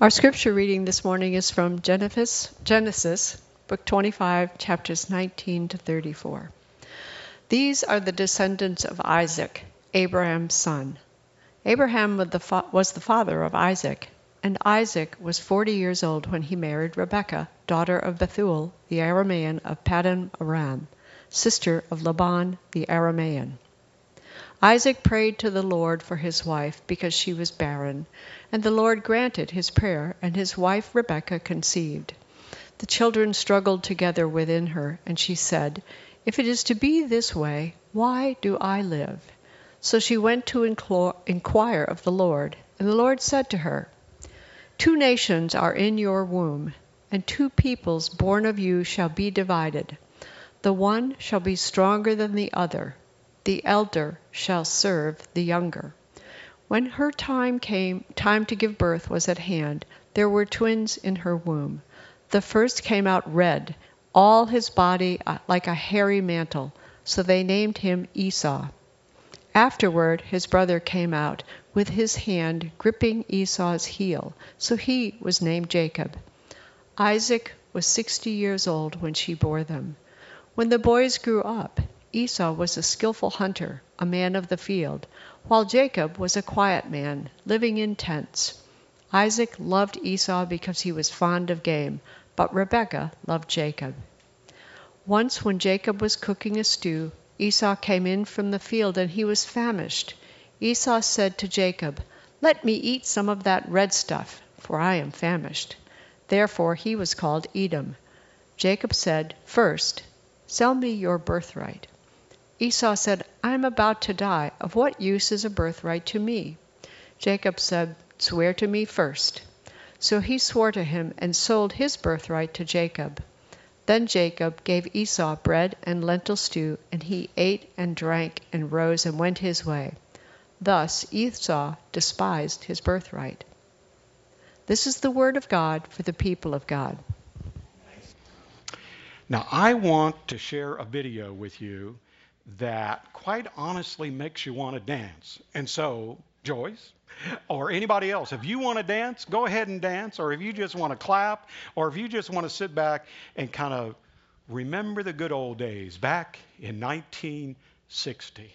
Our scripture reading this morning is from Genesis, Genesis, book 25, chapters 19 to 34. These are the descendants of Isaac, Abraham's son. Abraham was the father of Isaac, and Isaac was forty years old when he married Rebekah, daughter of Bethuel the Aramean of Paddan Aram, sister of Laban the Aramean. Isaac prayed to the Lord for his wife because she was barren, and the Lord granted his prayer, and his wife Rebekah conceived. The children struggled together within her, and she said, If it is to be this way, why do I live? So she went to inquire of the Lord, and the Lord said to her, Two nations are in your womb, and two peoples born of you shall be divided. The one shall be stronger than the other the elder shall serve the younger. When her time came, time to give birth was at hand, there were twins in her womb. The first came out red, all his body uh, like a hairy mantle, so they named him Esau. Afterward his brother came out, with his hand gripping Esau's heel, so he was named Jacob. Isaac was sixty years old when she bore them. When the boys grew up, Esau was a skilful hunter, a man of the field, while Jacob was a quiet man, living in tents. Isaac loved Esau because he was fond of game, but Rebekah loved Jacob. Once when Jacob was cooking a stew, Esau came in from the field and he was famished. Esau said to Jacob, Let me eat some of that red stuff, for I am famished. Therefore he was called Edom. Jacob said, First, sell me your birthright. Esau said, I am about to die. Of what use is a birthright to me? Jacob said, Swear to me first. So he swore to him and sold his birthright to Jacob. Then Jacob gave Esau bread and lentil stew, and he ate and drank and rose and went his way. Thus Esau despised his birthright. This is the word of God for the people of God. Now, I want to share a video with you that quite honestly makes you want to dance. And so, Joyce, or anybody else, if you want to dance, go ahead and dance, or if you just want to clap, or if you just want to sit back and kind of remember the good old days back in 1960.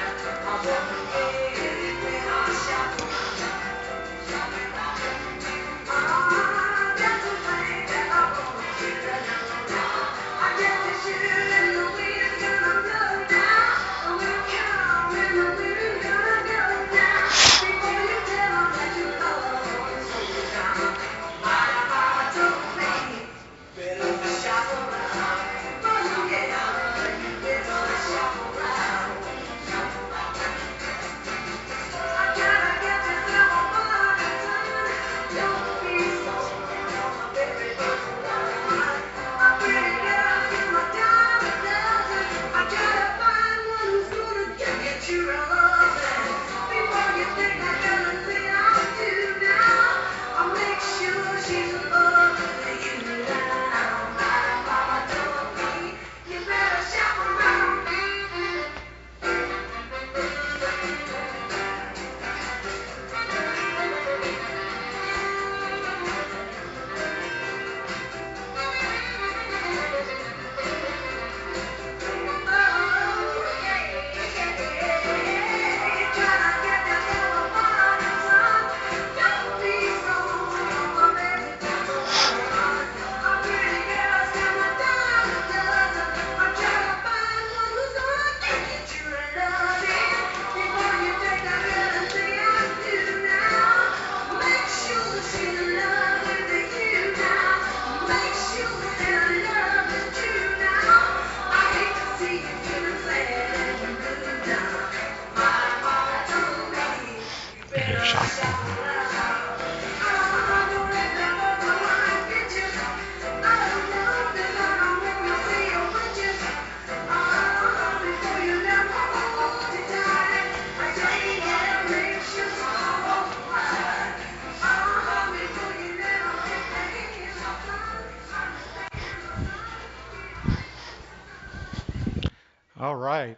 All right.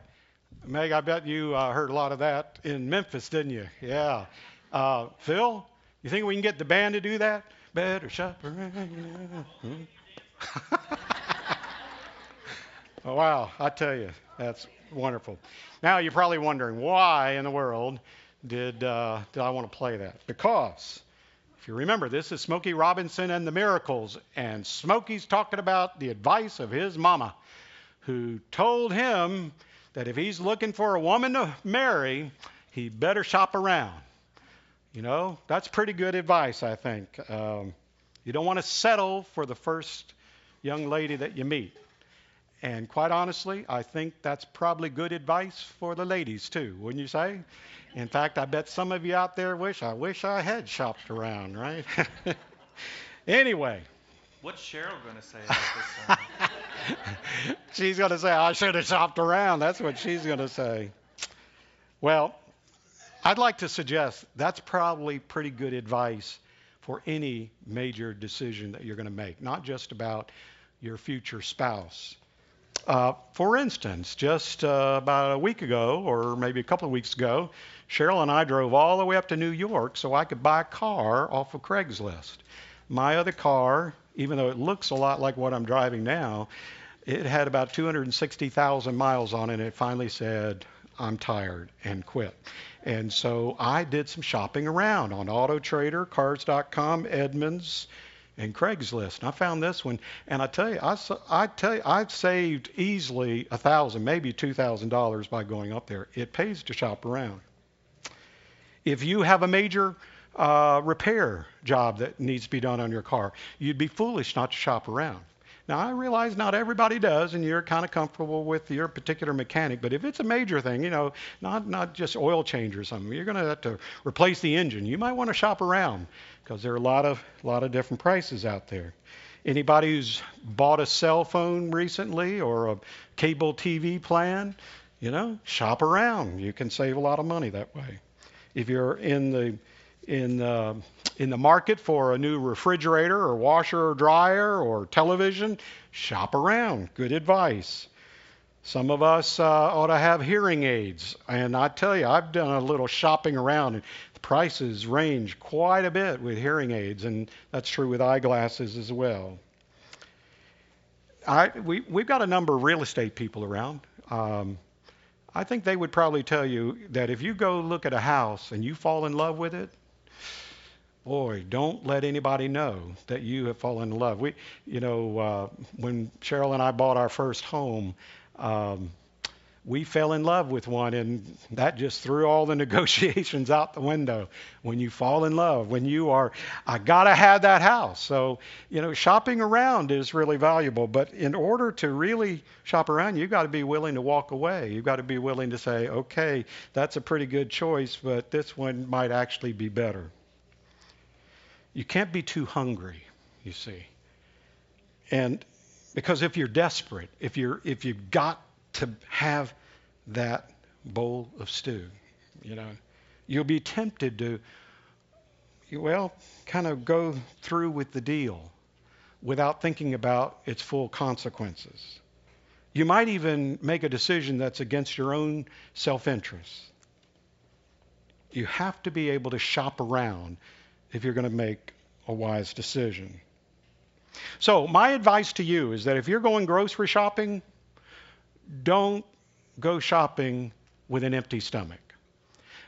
Meg, I bet you uh, heard a lot of that in Memphis, didn't you? Yeah. Uh, Phil, you think we can get the band to do that? Better shop around. oh, wow, I tell you, that's wonderful. Now you're probably wondering why in the world did uh, did I want to play that? Because if you remember, this is Smokey Robinson and the Miracles, and Smokey's talking about the advice of his mama, who told him that if he's looking for a woman to marry, he better shop around. You know, that's pretty good advice, I think. Um, you don't want to settle for the first young lady that you meet. And quite honestly, I think that's probably good advice for the ladies too, wouldn't you say? In fact, I bet some of you out there wish I wish I had shopped around, right? anyway. What's Cheryl going to say about this she's going to say I should have shopped around. That's what she's going to say. Well, I'd like to suggest that's probably pretty good advice for any major decision that you're going to make, not just about your future spouse. Uh, for instance, just uh, about a week ago, or maybe a couple of weeks ago, Cheryl and I drove all the way up to New York so I could buy a car off of Craigslist. My other car, even though it looks a lot like what I'm driving now, it had about 260,000 miles on it, and it finally said, I'm tired, and quit. And so I did some shopping around on Auto Trader, Cars.com, Edmunds, and Craigslist. And I found this one, and I tell you, I, I tell you, I've saved easily a thousand, maybe two thousand dollars by going up there. It pays to shop around. If you have a major uh, repair job that needs to be done on your car, you'd be foolish not to shop around. Now, I realize not everybody does, and you're kind of comfortable with your particular mechanic, but if it's a major thing, you know, not, not just oil change or something, you're going to have to replace the engine. You might want to shop around because there are a lot of, lot of different prices out there. Anybody who's bought a cell phone recently or a cable TV plan, you know, shop around. You can save a lot of money that way. If you're in the in uh, in the market for a new refrigerator or washer or dryer or television, shop around. Good advice. Some of us uh, ought to have hearing aids, and I tell you, I've done a little shopping around, and the prices range quite a bit with hearing aids, and that's true with eyeglasses as well. I, we, we've got a number of real estate people around. Um, I think they would probably tell you that if you go look at a house and you fall in love with it, boy, don't let anybody know that you have fallen in love. We, you know, uh, when Cheryl and I bought our first home, um, we fell in love with one, and that just threw all the negotiations out the window. When you fall in love, when you are, I gotta have that house. So, you know, shopping around is really valuable. But in order to really shop around, you've got to be willing to walk away. You've got to be willing to say, okay, that's a pretty good choice, but this one might actually be better. You can't be too hungry, you see. And because if you're desperate, if you're if you've got to have that bowl of stew, you know, you'll be tempted to well, kind of go through with the deal without thinking about its full consequences. You might even make a decision that's against your own self interest. You have to be able to shop around if you're going to make a wise decision. So, my advice to you is that if you're going grocery shopping, don't go shopping with an empty stomach.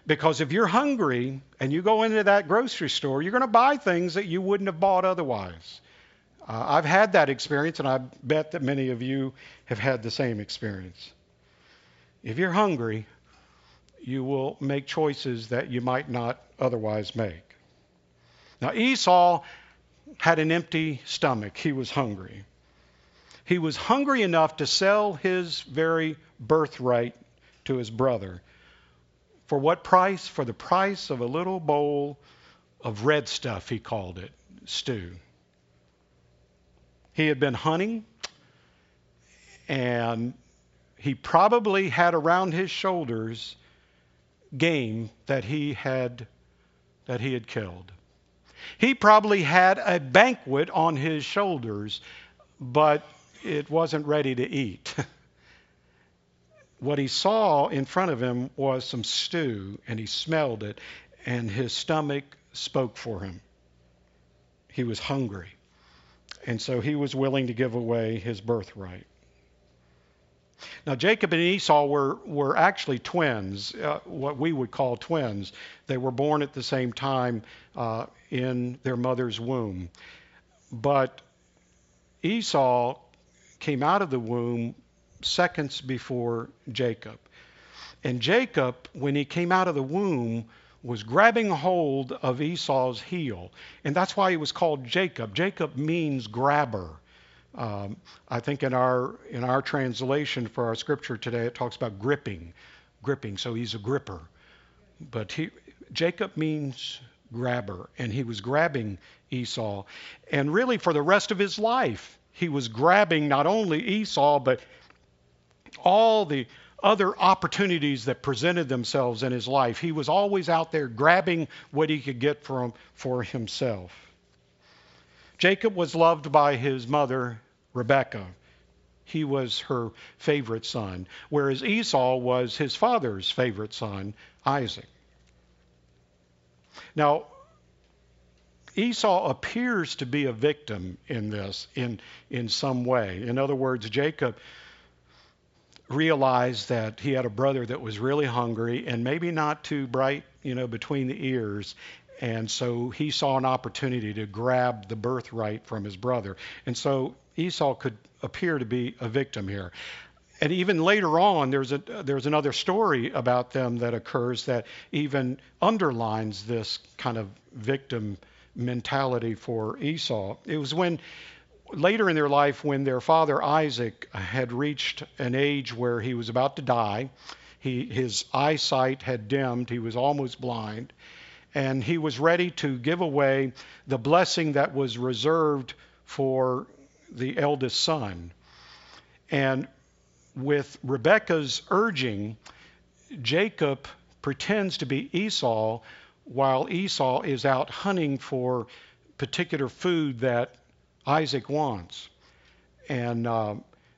Because if you're hungry and you go into that grocery store, you're going to buy things that you wouldn't have bought otherwise. Uh, I've had that experience, and I bet that many of you have had the same experience. If you're hungry, you will make choices that you might not otherwise make. Now, Esau had an empty stomach. He was hungry. He was hungry enough to sell his very birthright to his brother. For what price? For the price of a little bowl of red stuff, he called it, stew. He had been hunting, and he probably had around his shoulders game that he had that he had killed. He probably had a banquet on his shoulders, but it wasn't ready to eat. what he saw in front of him was some stew, and he smelled it, and his stomach spoke for him. He was hungry. And so he was willing to give away his birthright. Now, Jacob and Esau were, were actually twins, uh, what we would call twins. They were born at the same time uh, in their mother's womb. But Esau came out of the womb seconds before Jacob. And Jacob, when he came out of the womb, was grabbing hold of Esau's heel. And that's why he was called Jacob. Jacob means grabber. Um, I think in our in our translation for our scripture today, it talks about gripping, gripping. So he's a gripper. But he, Jacob means grabber, and he was grabbing Esau. And really, for the rest of his life, he was grabbing not only Esau, but all the other opportunities that presented themselves in his life. He was always out there grabbing what he could get from for himself. Jacob was loved by his mother, Rebekah. He was her favorite son, whereas Esau was his father's favorite son, Isaac. Now, Esau appears to be a victim in this in, in some way. In other words, Jacob realized that he had a brother that was really hungry and maybe not too bright, you know, between the ears. And so he saw an opportunity to grab the birthright from his brother. And so Esau could appear to be a victim here. And even later on, there's, a, there's another story about them that occurs that even underlines this kind of victim mentality for Esau. It was when later in their life, when their father Isaac had reached an age where he was about to die, he, his eyesight had dimmed, he was almost blind, and he was ready to give away the blessing that was reserved for the eldest son. And with Rebekah's urging, Jacob pretends to be Esau while Esau is out hunting for particular food that Isaac wants. And uh,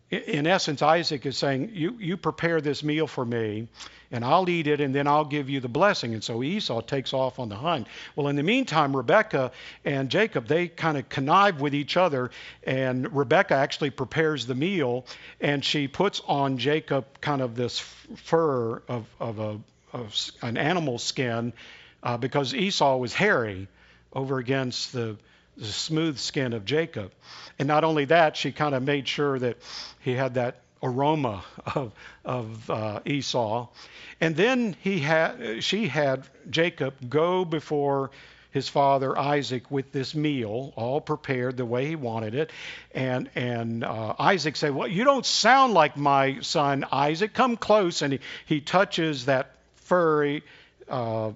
in essence, Isaac is saying, you, you prepare this meal for me, and I'll eat it, and then I'll give you the blessing. And so Esau takes off on the hunt. Well, in the meantime, Rebekah and Jacob, they kind of connive with each other, and Rebekah actually prepares the meal, and she puts on Jacob kind of this fur of, of, a, of an animal skin uh, because Esau was hairy over against the the smooth skin of Jacob. And not only that, she kind of made sure that he had that aroma of, of uh, Esau. And then he had, she had Jacob go before his father Isaac with this meal, all prepared the way he wanted it. And, and uh, Isaac said, Well, you don't sound like my son Isaac. Come close. And he, he touches that furry uh,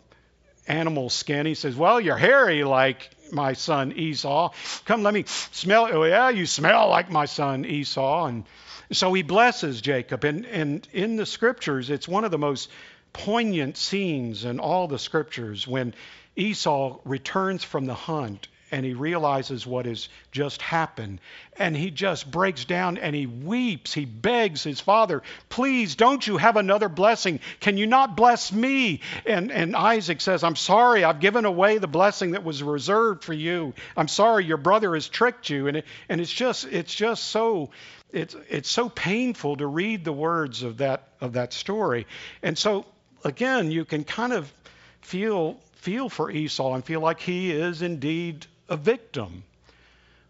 animal skin. He says, Well, you're hairy like my son Esau. Come, let me smell. Oh, yeah, you smell like my son Esau. And so he blesses Jacob. And, and in the scriptures, it's one of the most poignant scenes in all the scriptures when Esau returns from the hunt and he realizes what has just happened. And he just breaks down and he weeps. He begs his father, Please, don't you have another blessing? Can you not bless me? And, and Isaac says, I'm sorry, I've given away the blessing that was reserved for you. I'm sorry, your brother has tricked you. And, it, and it's just, it's just so. It's, it's so painful to read the words of that, of that story. And so, again, you can kind of feel feel for Esau and feel like he is indeed a victim.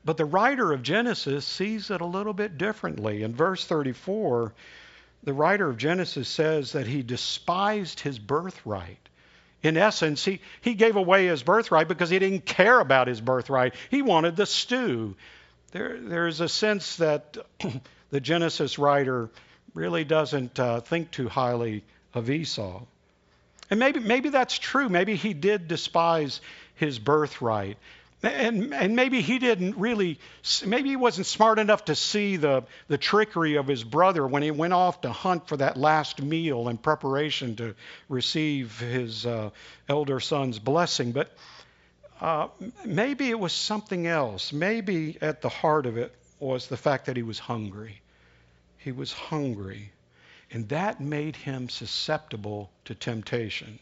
But the writer of Genesis sees it a little bit differently. In verse 34, the writer of Genesis says that he despised his birthright. In essence, he, he gave away his birthright because he didn't care about his birthright. He wanted the stew. There, there's a sense that the Genesis writer really doesn't uh, think too highly of Esau. And maybe, maybe that's true. Maybe he did despise his birthright. And, and maybe he didn't really, maybe he wasn't smart enough to see the, the trickery of his brother when he went off to hunt for that last meal in preparation to receive his uh, elder son's blessing. But uh, maybe it was something else. Maybe at the heart of it was the fact that he was hungry. He was hungry. And that made him susceptible to temptation.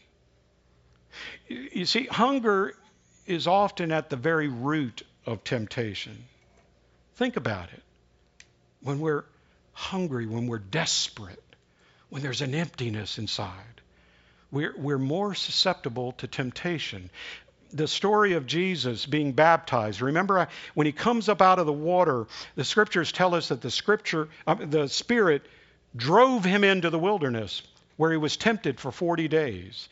You see, hunger is often at the very root of temptation. Think about it. When we're hungry, when we're desperate, when there's an emptiness inside, we're, we're more susceptible to temptation. The story of Jesus being baptized. Remember, when he comes up out of the water, the scriptures tell us that the scripture, uh, the Spirit drove him into the wilderness where he was tempted for 40 days.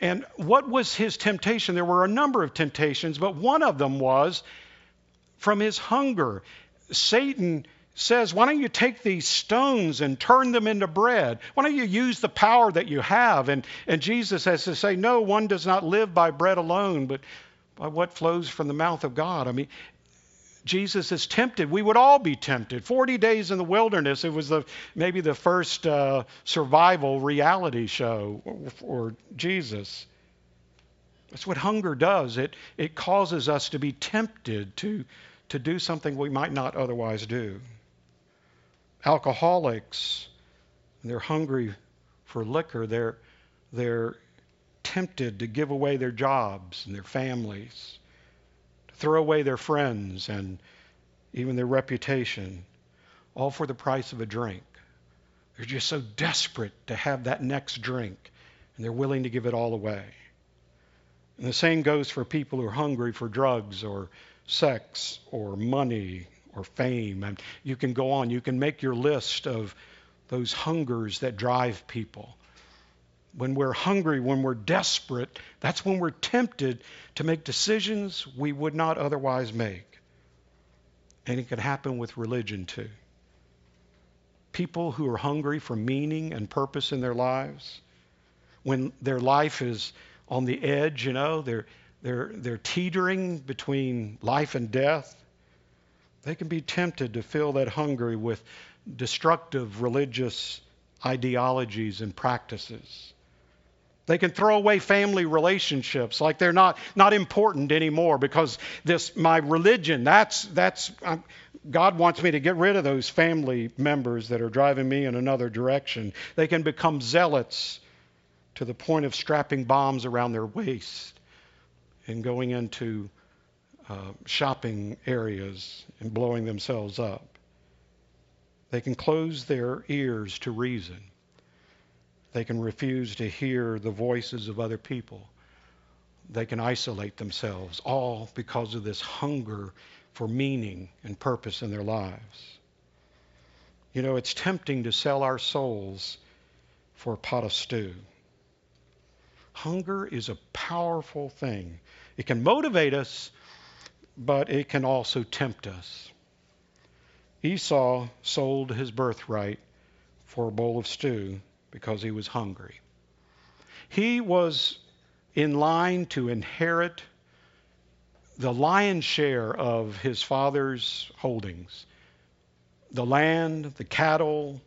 And what was his temptation? There were a number of temptations, but one of them was from his hunger. Satan says, Why don't you take these stones and turn them into bread? Why don't you use the power that you have? And, and Jesus has to say, No, one does not live by bread alone, but by what flows from the mouth of God. I mean, Jesus is tempted. We would all be tempted. 40 days in the wilderness, it was the, maybe the first uh, survival reality show for Jesus. That's what hunger does. It, it causes us to be tempted to, to do something we might not otherwise do. Alcoholics, they're hungry for liquor. They're, they're tempted to give away their jobs and their families throw away their friends and even their reputation, all for the price of a drink. They're just so desperate to have that next drink, and they're willing to give it all away. And the same goes for people who are hungry for drugs or sex or money or fame. And you can go on. You can make your list of those hungers that drive people when we're hungry, when we're desperate, that's when we're tempted to make decisions we would not otherwise make. And it can happen with religion too. People who are hungry for meaning and purpose in their lives, when their life is on the edge, you know, they're, they're, they're teetering between life and death, they can be tempted to fill that hunger with destructive religious ideologies and practices. They can throw away family relationships like they're not, not important anymore because this my religion, that's, that's I'm, God wants me to get rid of those family members that are driving me in another direction. They can become zealots to the point of strapping bombs around their waist and going into uh, shopping areas and blowing themselves up. They can close their ears to reason. They can refuse to hear the voices of other people. They can isolate themselves, all because of this hunger for meaning and purpose in their lives. You know, it's tempting to sell our souls for a pot of stew. Hunger is a powerful thing. It can motivate us, but it can also tempt us. Esau sold his birthright for a bowl of stew because he was hungry. He was in line to inherit the lion's share of his father's holdings the land, the cattle,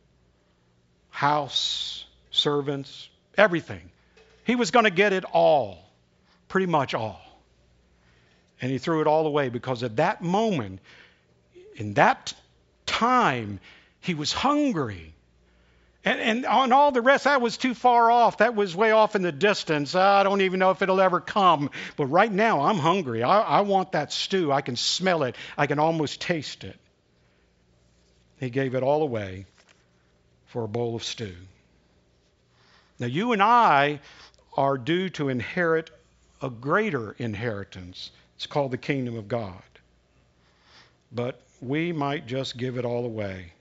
house, servants, everything. He was going to get it all, pretty much all. And he threw it all away because at that moment, in that time, he was hungry. And, and on all the rest, that was too far off. That was way off in the distance. I don't even know if it'll ever come. But right now, I'm hungry. I, I want that stew. I can smell it, I can almost taste it. He gave it all away for a bowl of stew. Now, you and I are due to inherit a greater inheritance. It's called the kingdom of God. But we might just give it all away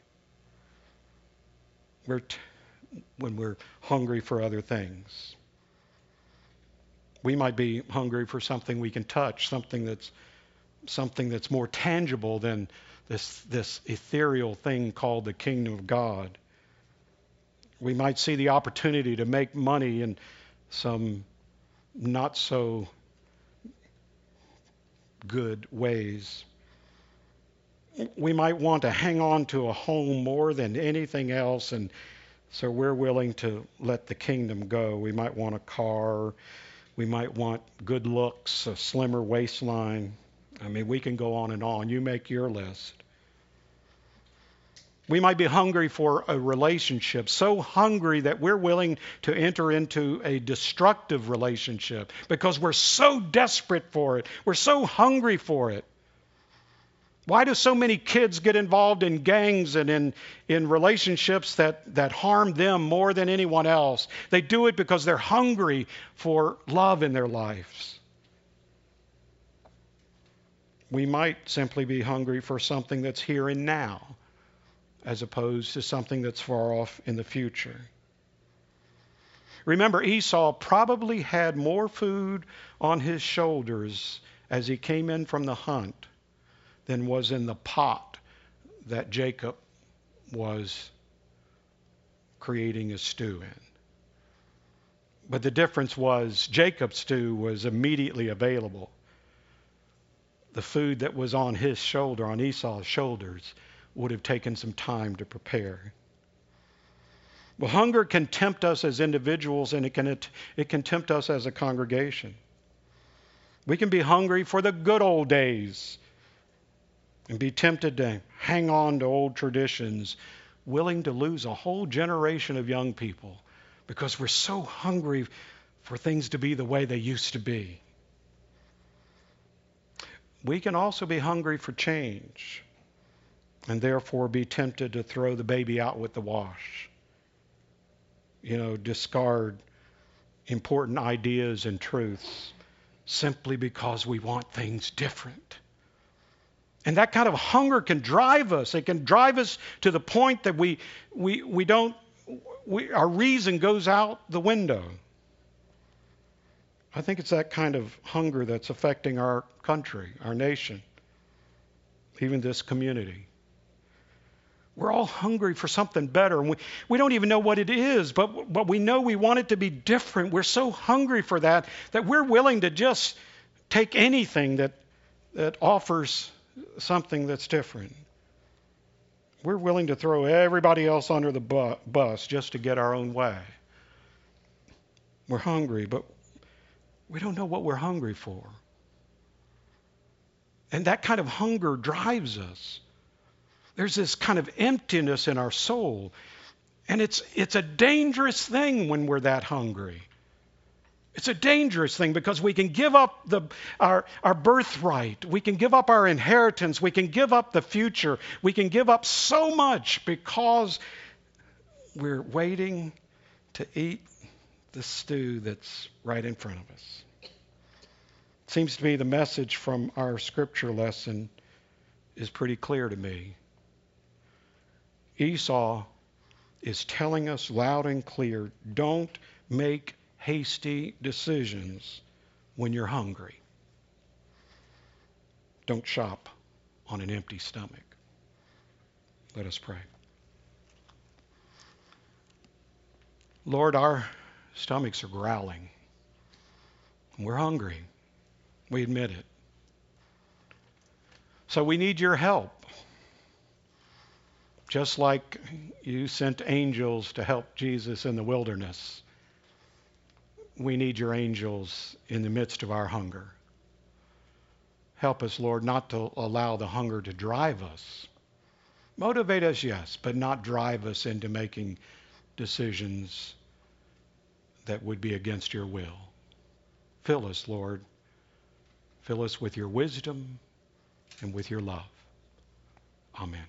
we're t- when we're hungry for other things. We might be hungry for something we can touch, something that's something that's more tangible than this this ethereal thing called the kingdom of God. We might see the opportunity to make money in some not so good ways we might want to hang on to a home more than anything else, and so we're willing to let the kingdom go. We might want a car, we might want good looks, a slimmer waistline. I mean, we can go on and on. You make your list. We might be hungry for a relationship, so hungry that we're willing to enter into a destructive relationship because we're so desperate for it. We're so hungry for it. Why do so many kids get involved in gangs and in, in relationships that, that harm them more than anyone else? They do it because they're hungry for love in their lives. We might simply be hungry for something that's here and now, as opposed to something that's far off in the future. Remember, Esau probably had more food on his shoulders as he came in from the hunt than was in the pot that Jacob was creating a stew in. But the difference was Jacob's stew was immediately available. The food that was on his shoulder, on Esau's shoulders, would have taken some time to prepare. Well, hunger can tempt us as individuals and it can, it it can tempt us as a congregation. We can be hungry for the good old days and be tempted to hang on to old traditions, willing to lose a whole generation of young people because we're so hungry for things to be the way they used to be. We can also be hungry for change and therefore be tempted to throw the baby out with the wash. You know, discard important ideas and truths simply because we want things different. And that kind of hunger can drive us. It can drive us to the point that we, we, we don't, we, our reason goes out the window. I think it's that kind of hunger that's affecting our country, our nation, even this community. We're all hungry for something better. And we, we don't even know what it is, but, but we know we want it to be different. We're so hungry for that that we're willing to just take anything that, that offers something that's different. We're willing to throw everybody else under the bu- bus just to get our own way. We're hungry, but we don't know what we're hungry for. And that kind of hunger drives us. There's this kind of emptiness in our soul. And it's, it's a dangerous thing when we're that hungry. It's a dangerous thing because we can give up the, our, our birthright. We can give up our inheritance. We can give up the future. We can give up so much because we're waiting to eat the stew that's right in front of us. It seems to me the message from our scripture lesson is pretty clear to me. Esau is telling us loud and clear don't make hasty decisions when you're hungry. Don't shop on an empty stomach. Let us pray. Lord, our stomachs are growling. We're hungry. We admit it. So we need your help. Just like you sent angels to help Jesus in the wilderness we need your angels in the midst of our hunger. Help us, Lord, not to allow the hunger to drive us. Motivate us, yes, but not drive us into making decisions that would be against your will. Fill us, Lord. Fill us with your wisdom and with your love. Amen.